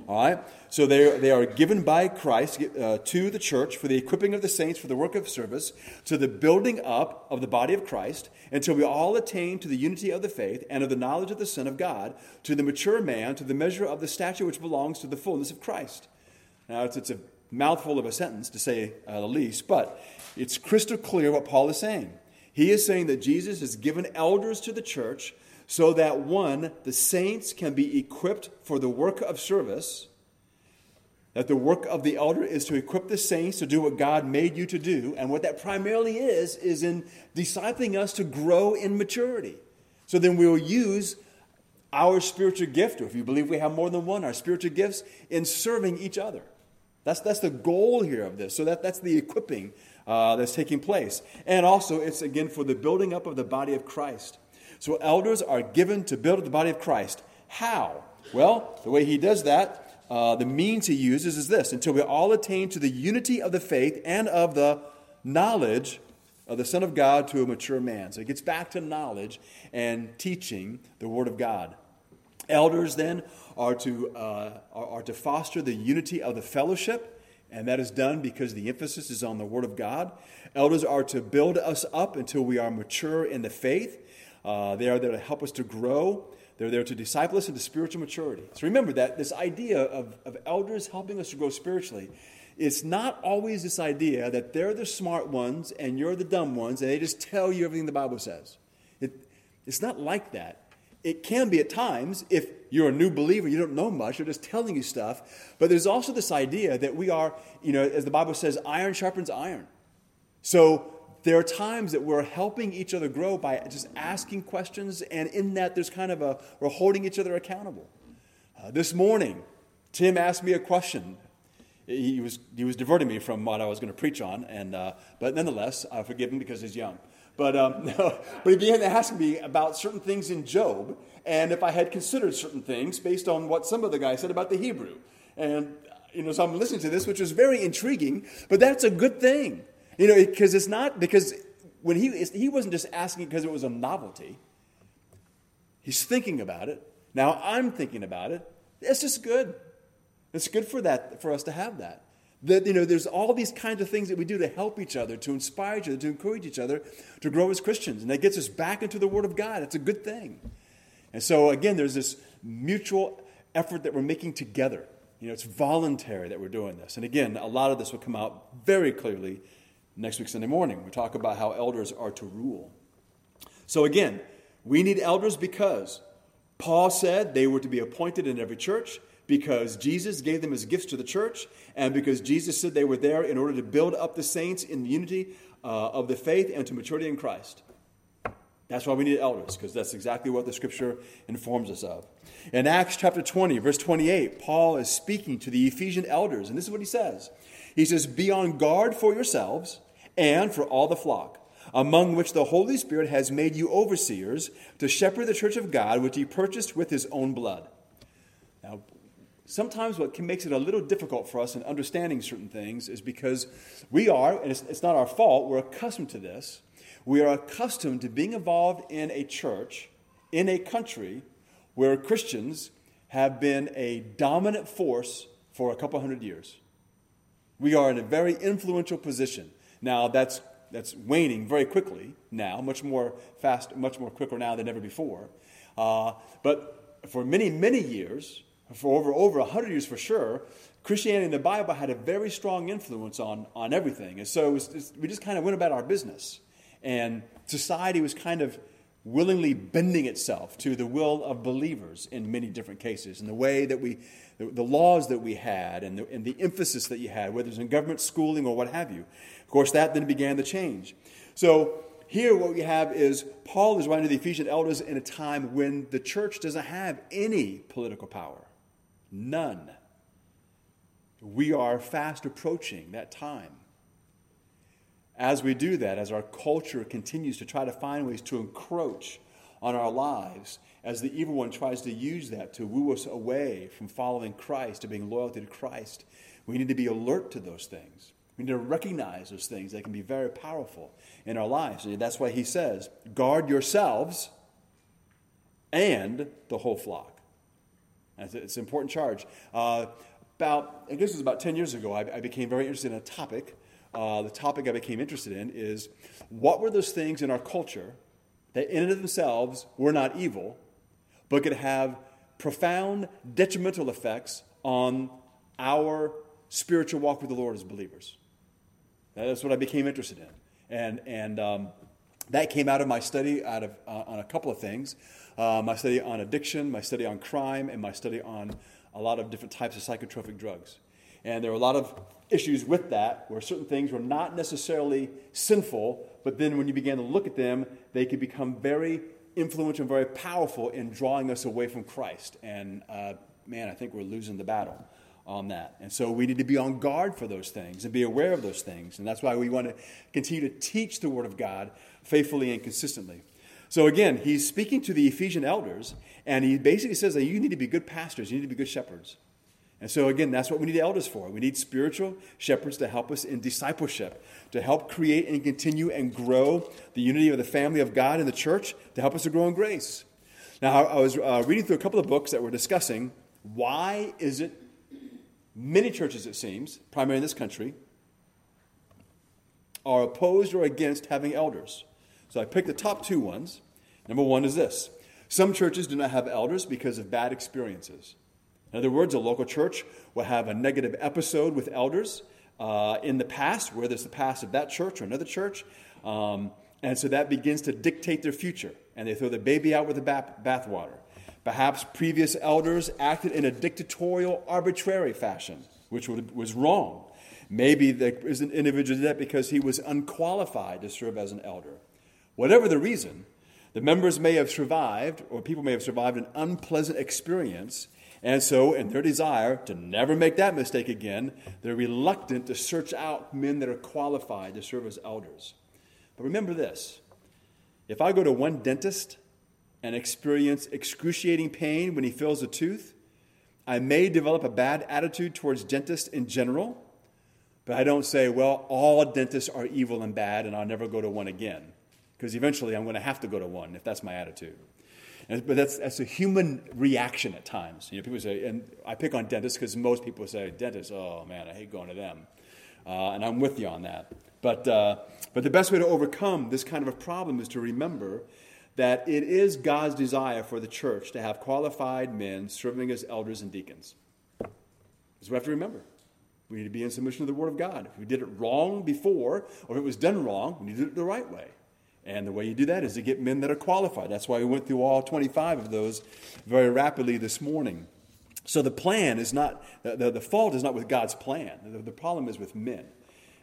All right? So they, they are given by Christ uh, to the church for the equipping of the saints for the work of service, to the building up of the body of Christ, until we all attain to the unity of the faith and of the knowledge of the Son of God, to the mature man, to the measure of the stature which belongs to the fullness of Christ. Now, it's, it's a mouthful of a sentence, to say uh, the least, but it's crystal clear what Paul is saying. He is saying that Jesus has given elders to the church so that one, the saints can be equipped for the work of service. That the work of the elder is to equip the saints to do what God made you to do. And what that primarily is, is in discipling us to grow in maturity. So then we'll use our spiritual gift, or if you believe we have more than one, our spiritual gifts, in serving each other. That's, that's the goal here of this. So that, that's the equipping uh, that's taking place. And also, it's again for the building up of the body of Christ. So elders are given to build the body of Christ. How? Well, the way he does that, uh, the means he uses is this until we all attain to the unity of the faith and of the knowledge of the Son of God to a mature man. So it gets back to knowledge and teaching the Word of God. Elders then are to, uh, are, are to foster the unity of the fellowship, and that is done because the emphasis is on the Word of God. Elders are to build us up until we are mature in the faith. Uh, they are there to help us to grow. They're there to disciple us into spiritual maturity. So remember that this idea of, of elders helping us to grow spiritually it's not always this idea that they're the smart ones and you're the dumb ones, and they just tell you everything the Bible says. It, it's not like that. It can be at times if you're a new believer, you don't know much, they're just telling you stuff. But there's also this idea that we are, you know, as the Bible says, iron sharpens iron. So there are times that we're helping each other grow by just asking questions, and in that, there's kind of a, we're holding each other accountable. Uh, this morning, Tim asked me a question he was, he was diverting me from what I was going to preach on, and, uh, but nonetheless, I forgive him because he's young. But, um, but he began to ask me about certain things in Job, and if I had considered certain things based on what some of the guys said about the Hebrew. And, you know, so I'm listening to this, which was very intriguing, but that's a good thing. You know, because it's not, because when he, he wasn't just asking because it was a novelty, he's thinking about it. Now I'm thinking about it. It's just good. It's good for that for us to have that. That you know, there's all these kinds of things that we do to help each other, to inspire each other, to encourage each other to grow as Christians, and that gets us back into the Word of God. It's a good thing. And so again, there's this mutual effort that we're making together. You know, it's voluntary that we're doing this. And again, a lot of this will come out very clearly next week Sunday morning. We talk about how elders are to rule. So again, we need elders because Paul said they were to be appointed in every church because Jesus gave them as gifts to the church, and because Jesus said they were there in order to build up the saints in the unity uh, of the faith and to maturity in Christ. That's why we need elders, because that's exactly what the scripture informs us of. In Acts chapter 20, verse 28, Paul is speaking to the Ephesian elders, and this is what he says He says, Be on guard for yourselves and for all the flock, among which the Holy Spirit has made you overseers to shepherd the church of God, which he purchased with his own blood. Now, sometimes what makes it a little difficult for us in understanding certain things is because we are, and it's, it's, not our fault, we're accustomed to this. We are accustomed to being involved in a church, in a country where Christians have been a dominant force for a couple hundred years. We are in a very influential position. Now, that's, that's waning very quickly now, much more fast, much more quicker now than ever before. Uh, but for many, many years, for over over 100 years for sure, Christianity and the Bible had a very strong influence on, on everything. And so it was, we just kind of went about our business. And society was kind of willingly bending itself to the will of believers in many different cases. And the way that we, the, the laws that we had, and the, and the emphasis that you had, whether it's in government schooling or what have you. Of course, that then began to change. So here, what we have is Paul is writing to the Ephesian elders in a time when the church doesn't have any political power. None. We are fast approaching that time. As we do that, as our culture continues to try to find ways to encroach on our lives, as the evil one tries to use that to woo us away from following Christ, to being loyal to Christ, we need to be alert to those things. We need to recognize those things that can be very powerful in our lives. And That's why he says, guard yourselves and the whole flock. It's an important charge. Uh, about, I guess it was about 10 years ago, I, I became very interested in a topic. Uh, the topic I became interested in is what were those things in our culture that, in and of themselves, were not evil, but could have profound detrimental effects on our spiritual walk with the Lord as believers? That's what I became interested in. And, and um, that came out of my study out of, uh, on a couple of things uh, my study on addiction, my study on crime, and my study on a lot of different types of psychotropic drugs. And there were a lot of issues with that where certain things were not necessarily sinful, but then when you began to look at them, they could become very influential and very powerful in drawing us away from Christ. And uh, man, I think we're losing the battle on that. And so we need to be on guard for those things and be aware of those things. And that's why we want to continue to teach the Word of God faithfully and consistently. So again, he's speaking to the Ephesian elders, and he basically says that you need to be good pastors, you need to be good shepherds. And so, again, that's what we need elders for. We need spiritual shepherds to help us in discipleship, to help create and continue and grow the unity of the family of God in the church, to help us to grow in grace. Now, I was uh, reading through a couple of books that were discussing why is it many churches, it seems, primarily in this country, are opposed or against having elders. So I picked the top two ones. Number one is this some churches do not have elders because of bad experiences. In other words, a local church will have a negative episode with elders uh, in the past, whether it's the past of that church or another church. Um, and so that begins to dictate their future. And they throw the baby out with the bath- bathwater. Perhaps previous elders acted in a dictatorial, arbitrary fashion, which was wrong. Maybe there is an individual did that because he was unqualified to serve as an elder. Whatever the reason, the members may have survived, or people may have survived an unpleasant experience and so, in their desire to never make that mistake again, they're reluctant to search out men that are qualified to serve as elders. But remember this if I go to one dentist and experience excruciating pain when he fills a tooth, I may develop a bad attitude towards dentists in general, but I don't say, well, all dentists are evil and bad and I'll never go to one again. Because eventually I'm going to have to go to one if that's my attitude. And, but that's, that's a human reaction at times. You know, people say, and I pick on dentists because most people say, dentists, oh man, I hate going to them. Uh, and I'm with you on that. But, uh, but the best way to overcome this kind of a problem is to remember that it is God's desire for the church to have qualified men serving as elders and deacons. That's what we have to remember. We need to be in submission to the Word of God. If we did it wrong before, or if it was done wrong, we need to do it the right way. And the way you do that is to get men that are qualified. That's why we went through all 25 of those very rapidly this morning. So the plan is not, the, the fault is not with God's plan. The, the problem is with men.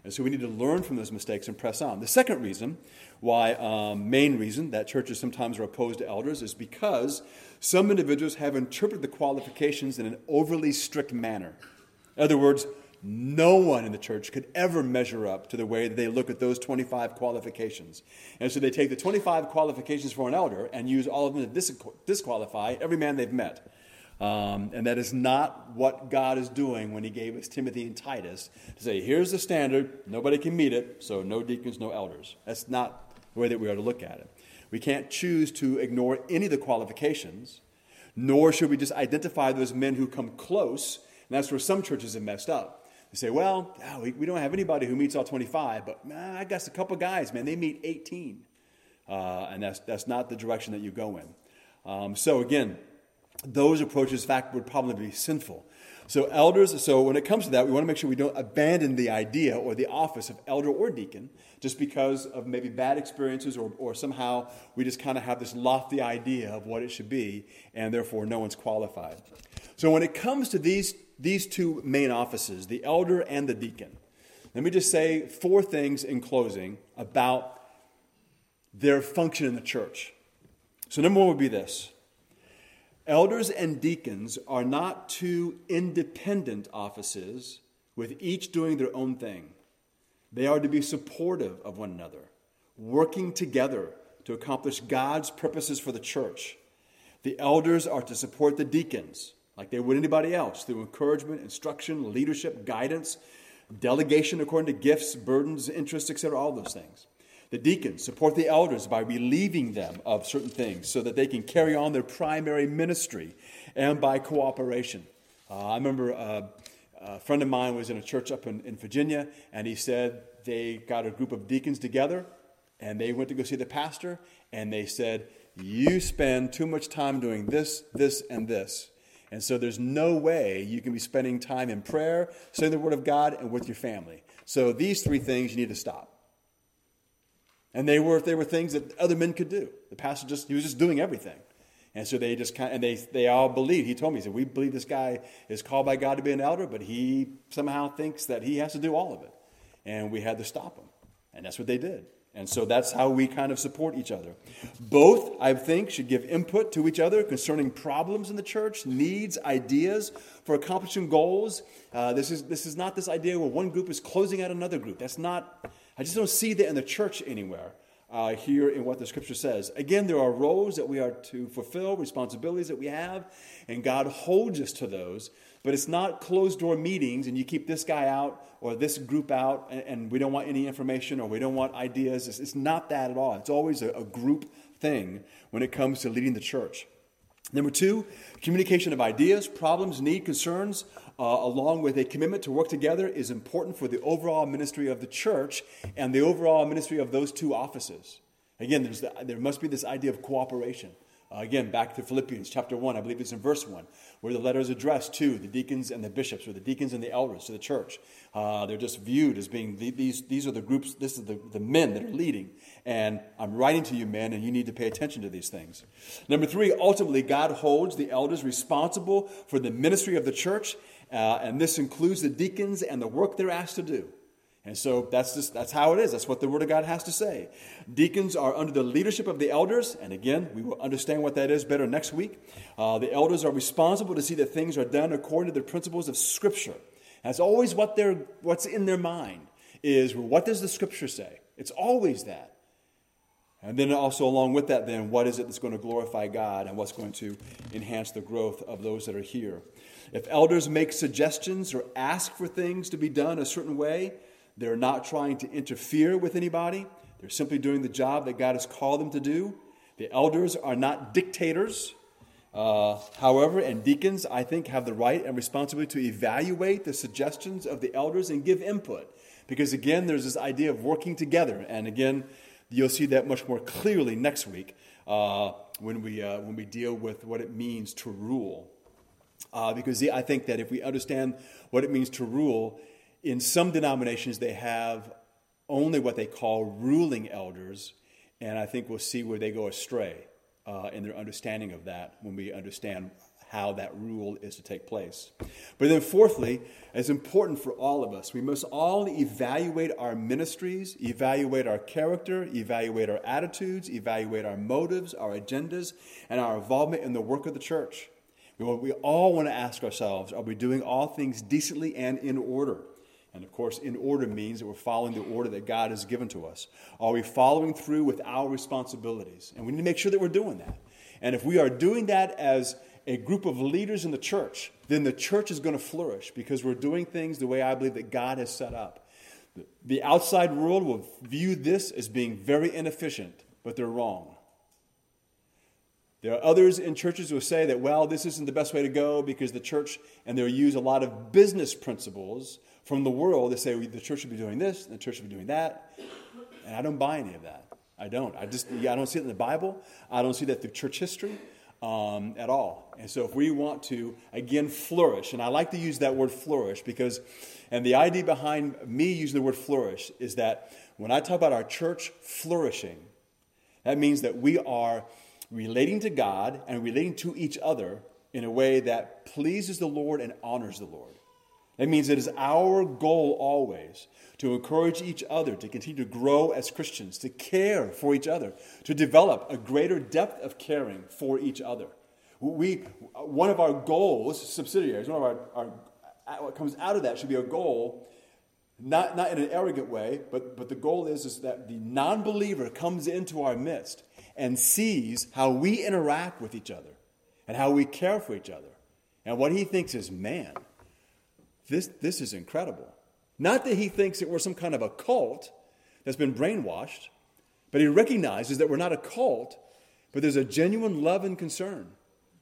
And so we need to learn from those mistakes and press on. The second reason, why, um, main reason that churches sometimes are opposed to elders is because some individuals have interpreted the qualifications in an overly strict manner. In other words, no one in the church could ever measure up to the way that they look at those 25 qualifications. And so they take the 25 qualifications for an elder and use all of them to disqualify every man they've met. Um, and that is not what God is doing when He gave us Timothy and Titus to say, here's the standard, nobody can meet it, so no deacons, no elders. That's not the way that we are to look at it. We can't choose to ignore any of the qualifications, nor should we just identify those men who come close. And that's where some churches have messed up They say, well, oh, we, we, don't have anybody who meets all 25, but man, I guess a couple guys, man, they meet 18. Uh, and that's, that's not the direction that you go in. Um, so again, those approaches, in fact, would probably be sinful. So elders, so when it comes to that, we want to make sure we don't abandon the idea or the office of elder or deacon just because of maybe bad experiences or, or somehow we just kind of have this lofty idea of what it should be and therefore no one's qualified. So when it comes to these these two main offices, the elder and the deacon. Let me just say four things in closing about their function in the church. So, number one would be this Elders and deacons are not two independent offices with each doing their own thing. They are to be supportive of one another, working together to accomplish God's purposes for the church. The elders are to support the deacons like they would anybody else, through encouragement, instruction, leadership, guidance, delegation according to gifts, burdens, interests, etc., all those things. The deacons support the elders by relieving them of certain things so that they can carry on their primary ministry and by cooperation. Uh, I remember uh, a friend of mine was in a church up in, in Virginia, and he said they got a group of deacons together and they went to go see the pastor, and they said, You spend too much time doing this, this, and this. And so there's no way you can be spending time in prayer, studying the Word of God, and with your family. So these three things you need to stop. And they were, they were things that other men could do. The pastor just, he was just doing everything. And so they just kind and they, they all believe. He told me, he said, we believe this guy is called by God to be an elder, but he somehow thinks that he has to do all of it. And we had to stop him. And that's what they did. And so that's how we kind of support each other. Both, I think, should give input to each other concerning problems in the church, needs, ideas for accomplishing goals. Uh, this, is, this is not this idea where one group is closing out another group. That's not, I just don't see that in the church anywhere. Uh, here in what the scripture says. Again, there are roles that we are to fulfill, responsibilities that we have, and God holds us to those. But it's not closed door meetings and you keep this guy out or this group out and, and we don't want any information or we don't want ideas. It's, it's not that at all. It's always a, a group thing when it comes to leading the church. Number two, communication of ideas, problems, need, concerns, uh, along with a commitment to work together, is important for the overall ministry of the church and the overall ministry of those two offices. Again, the, there must be this idea of cooperation. Uh, again, back to Philippians chapter 1, I believe it's in verse 1, where the letter is addressed to the deacons and the bishops, or the deacons and the elders to the church. Uh, they're just viewed as being the, these, these are the groups, this is the, the men that are leading. And I'm writing to you, men, and you need to pay attention to these things. Number three, ultimately, God holds the elders responsible for the ministry of the church, uh, and this includes the deacons and the work they're asked to do. And so that's just that's how it is. That's what the Word of God has to say. Deacons are under the leadership of the elders, and again, we will understand what that is better next week. Uh, the elders are responsible to see that things are done according to the principles of Scripture. That's always what they're, what's in their mind is what does the Scripture say? It's always that. And then also along with that, then what is it that's going to glorify God and what's going to enhance the growth of those that are here? If elders make suggestions or ask for things to be done a certain way, they're not trying to interfere with anybody. They're simply doing the job that God has called them to do. The elders are not dictators. Uh, however, and deacons, I think, have the right and responsibility to evaluate the suggestions of the elders and give input. Because again, there's this idea of working together. And again, you'll see that much more clearly next week uh, when, we, uh, when we deal with what it means to rule. Uh, because I think that if we understand what it means to rule, in some denominations, they have only what they call ruling elders, and I think we'll see where they go astray uh, in their understanding of that when we understand how that rule is to take place. But then, fourthly, it's important for all of us. We must all evaluate our ministries, evaluate our character, evaluate our attitudes, evaluate our motives, our agendas, and our involvement in the work of the church. We, we all want to ask ourselves are we doing all things decently and in order? And of course, in order means that we're following the order that God has given to us. Are we following through with our responsibilities? And we need to make sure that we're doing that. And if we are doing that as a group of leaders in the church, then the church is going to flourish because we're doing things the way I believe that God has set up. The outside world will view this as being very inefficient, but they're wrong. There are others in churches who say that, well, this isn't the best way to go because the church, and they'll use a lot of business principles from the world, they say the church should be doing this, the church should be doing that. And I don't buy any of that. I don't. I just, yeah, I don't see it in the Bible. I don't see that through church history um, at all. And so if we want to, again, flourish, and I like to use that word flourish because, and the idea behind me using the word flourish is that when I talk about our church flourishing, that means that we are relating to God and relating to each other in a way that pleases the Lord and honors the Lord. That means it is our goal always to encourage each other to continue to grow as Christians, to care for each other, to develop a greater depth of caring for each other. We, one of our goals, subsidiaries, one of our, our what comes out of that should be a goal, not, not in an arrogant way, but, but the goal is, is that the non believer comes into our midst and sees how we interact with each other and how we care for each other. And what he thinks is, man, this, this is incredible. Not that he thinks that we're some kind of a cult that's been brainwashed, but he recognizes that we're not a cult, but there's a genuine love and concern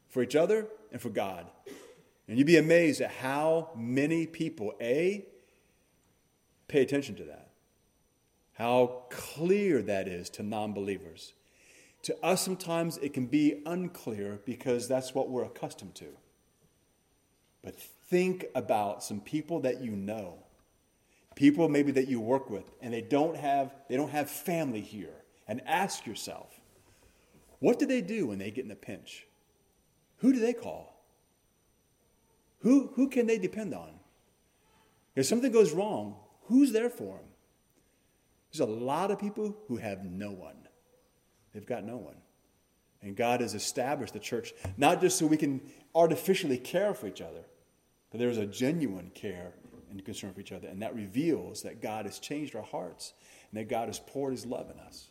for each other and for God. And you'd be amazed at how many people, A, pay attention to that. How clear that is to non believers. To us, sometimes it can be unclear because that's what we're accustomed to. But think about some people that you know. People maybe that you work with and they don't have they don't have family here. And ask yourself what do they do when they get in a pinch? Who do they call? Who who can they depend on? If something goes wrong who's there for them There's a lot of people who have no one. They've got no one. And God has established the church not just so we can artificially care for each other, but there's a genuine care and concern for each other. And that reveals that God has changed our hearts and that God has poured his love in us.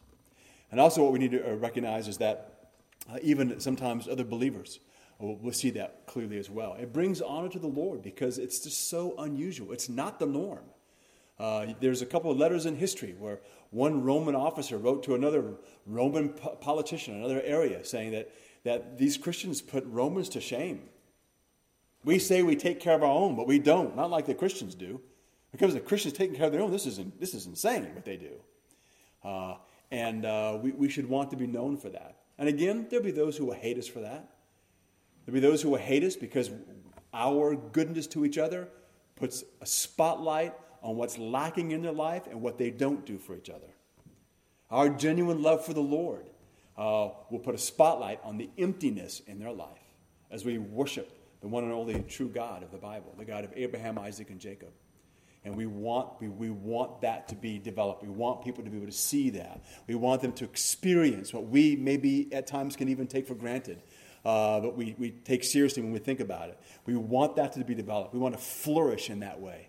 And also, what we need to uh, recognize is that uh, even sometimes other believers will, will see that clearly as well. It brings honor to the Lord because it's just so unusual. It's not the norm. Uh, there's a couple of letters in history where one Roman officer wrote to another Roman po- politician, in another area, saying that, that these Christians put Romans to shame. We say we take care of our own, but we don't, not like the Christians do. Because the Christians taking care of their own, this is, this is insane what they do. Uh, and uh, we, we should want to be known for that. And again, there'll be those who will hate us for that. There'll be those who will hate us because our goodness to each other puts a spotlight on what's lacking in their life and what they don't do for each other. Our genuine love for the Lord uh, will put a spotlight on the emptiness in their life as we worship the one and only true God of the Bible, the God of Abraham, Isaac, and Jacob. And we want, we, we want that to be developed. We want people to be able to see that. We want them to experience what we maybe at times can even take for granted, uh, but we, we take seriously when we think about it. We want that to be developed. We want to flourish in that way.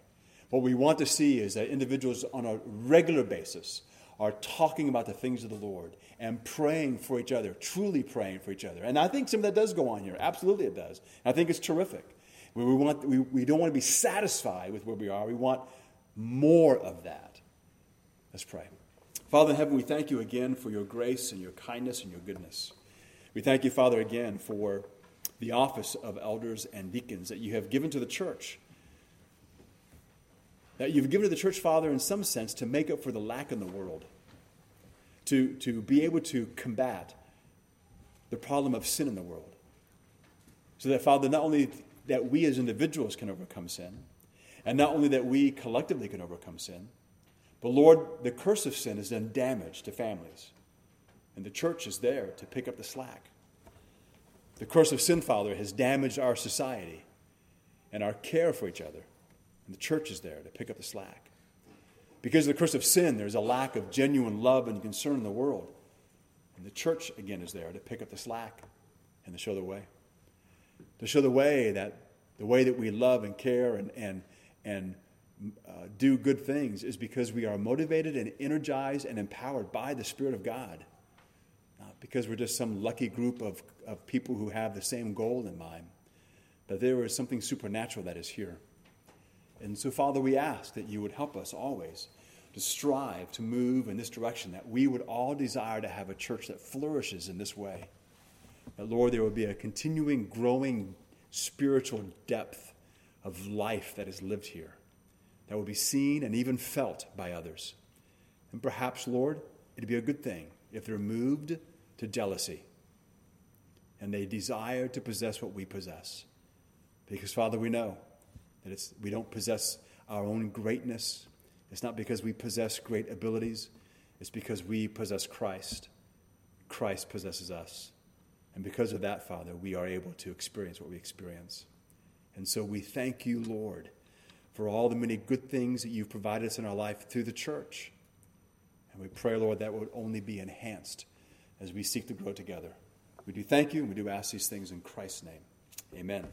What we want to see is that individuals on a regular basis are talking about the things of the Lord and praying for each other, truly praying for each other. And I think some of that does go on here. Absolutely, it does. I think it's terrific. We, we, want, we, we don't want to be satisfied with where we are, we want more of that. Let's pray. Father in heaven, we thank you again for your grace and your kindness and your goodness. We thank you, Father, again for the office of elders and deacons that you have given to the church that you've given to the church father in some sense to make up for the lack in the world, to, to be able to combat the problem of sin in the world. So that, Father, not only that we as individuals can overcome sin, and not only that we collectively can overcome sin, but Lord, the curse of sin has done damage to families. And the church is there to pick up the slack. The curse of sin, Father, has damaged our society and our care for each other. And the church is there to pick up the slack. Because of the curse of sin, there's a lack of genuine love and concern in the world. And the church, again, is there to pick up the slack and to show the way. To show the way that the way that we love and care and, and, and uh, do good things is because we are motivated and energized and empowered by the Spirit of God. Not because we're just some lucky group of, of people who have the same goal in mind, but there is something supernatural that is here. And so, Father, we ask that you would help us always to strive to move in this direction, that we would all desire to have a church that flourishes in this way. That, Lord, there would be a continuing, growing spiritual depth of life that is lived here, that will be seen and even felt by others. And perhaps, Lord, it'd be a good thing if they're moved to jealousy and they desire to possess what we possess. Because, Father, we know that it's, we don't possess our own greatness. It's not because we possess great abilities, it's because we possess Christ. Christ possesses us. And because of that, Father, we are able to experience what we experience. And so we thank you, Lord, for all the many good things that you've provided us in our life through the church. And we pray, Lord, that would only be enhanced as we seek to grow together. We do thank you, and we do ask these things in Christ's name. Amen.